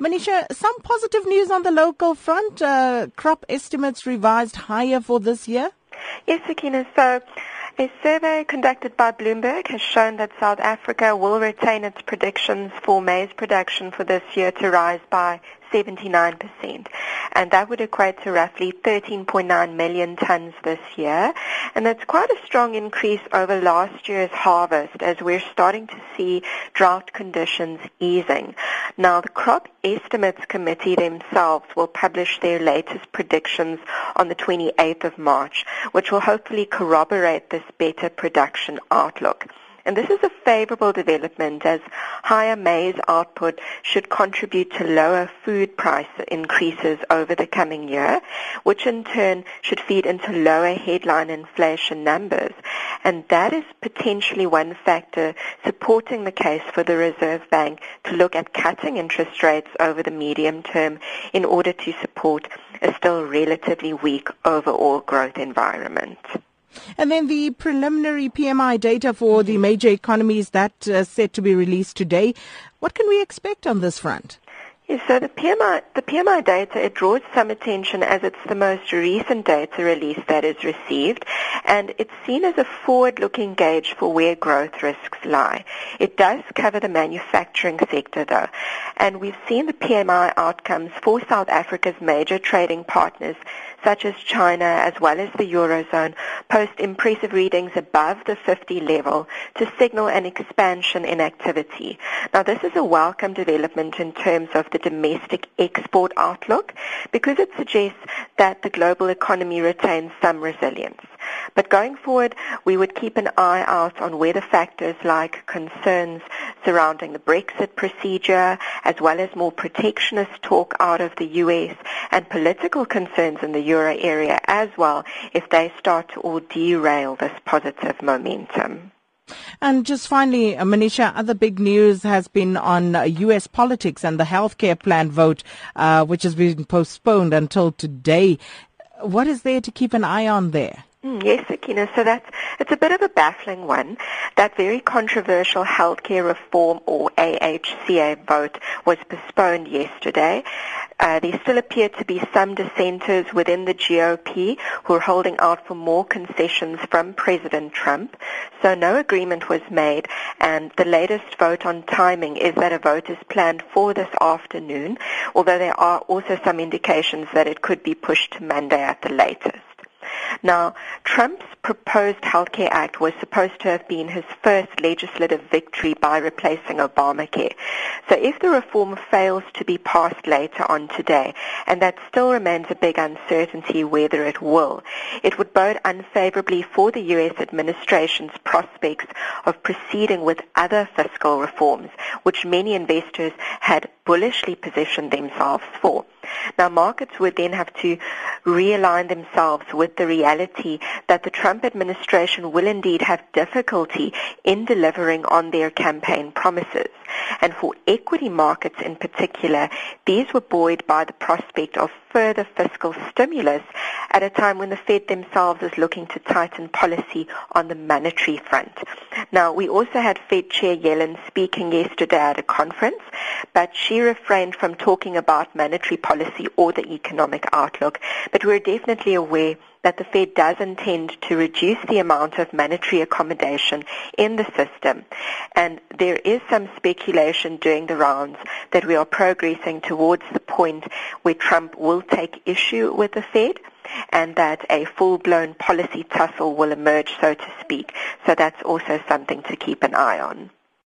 Manisha, some positive news on the local front. Uh, crop estimates revised higher for this year. Yes, Sakina. So a survey conducted by Bloomberg has shown that South Africa will retain its predictions for maize production for this year to rise by 79%. And that would equate to roughly 13.9 million tons this year. And that's quite a strong increase over last year's harvest as we're starting to see drought conditions easing. Now, the Crop Estimates Committee themselves will publish their latest predictions on the 28th of March, which will hopefully corroborate this better production outlook. And this is a favorable development as higher maize output should contribute to lower food price increases over the coming year, which in turn should feed into lower headline inflation numbers. And that is potentially one factor supporting the case for the Reserve Bank to look at cutting interest rates over the medium term in order to support a still relatively weak overall growth environment. And then the preliminary PMI data for the major economies that uh, set to be released today. What can we expect on this front? Yes, so the PMI, the PMI data, it draws some attention as it's the most recent data release that is received, and it's seen as a forward-looking gauge for where growth risks lie. It does cover the manufacturing sector, though, and we've seen the PMI outcomes for South Africa's major trading partners such as China as well as the Eurozone, post impressive readings above the 50 level to signal an expansion in activity. Now this is a welcome development in terms of the domestic export outlook because it suggests that the global economy retains some resilience. But going forward, we would keep an eye out on whether factors like concerns surrounding the Brexit procedure, as well as more protectionist talk out of the US and political concerns in the euro area as well, if they start to all derail this positive momentum. And just finally, uh, Manisha, other big news has been on U.S. uh, politics and the healthcare plan vote, uh, which has been postponed until today. What is there to keep an eye on there? Mm, yes, Sakina. So that's it's a bit of a baffling one. That very controversial healthcare reform or AHCA vote was postponed yesterday. Uh, there still appear to be some dissenters within the GOP who are holding out for more concessions from President Trump. So no agreement was made, and the latest vote on timing is that a vote is planned for this afternoon, although there are also some indications that it could be pushed to Monday at the latest. Now, Trump's proposed Healthcare Act was supposed to have been his first legislative victory by replacing Obamacare. So if the reform fails to be passed later on today, and that still remains a big uncertainty whether it will, it would bode unfavorably for the U.S. administration's prospects of proceeding with other fiscal reforms, which many investors had bullishly positioned themselves for. Now markets would then have to realign themselves with the reality that the Trump administration will indeed have difficulty in delivering on their campaign promises. And for equity markets in particular, these were buoyed by the prospect of further fiscal stimulus at a time when the Fed themselves is looking to tighten policy on the monetary front. Now, we also had Fed Chair Yellen speaking yesterday at a conference, but she refrained from talking about monetary policy or the economic outlook. But we're definitely aware that the Fed does intend to reduce the amount of monetary accommodation in the system. And there is some speculation during the rounds that we are progressing towards the point where Trump will take issue with the Fed and that a full-blown policy tussle will emerge, so to speak. So that's also something to keep an eye on.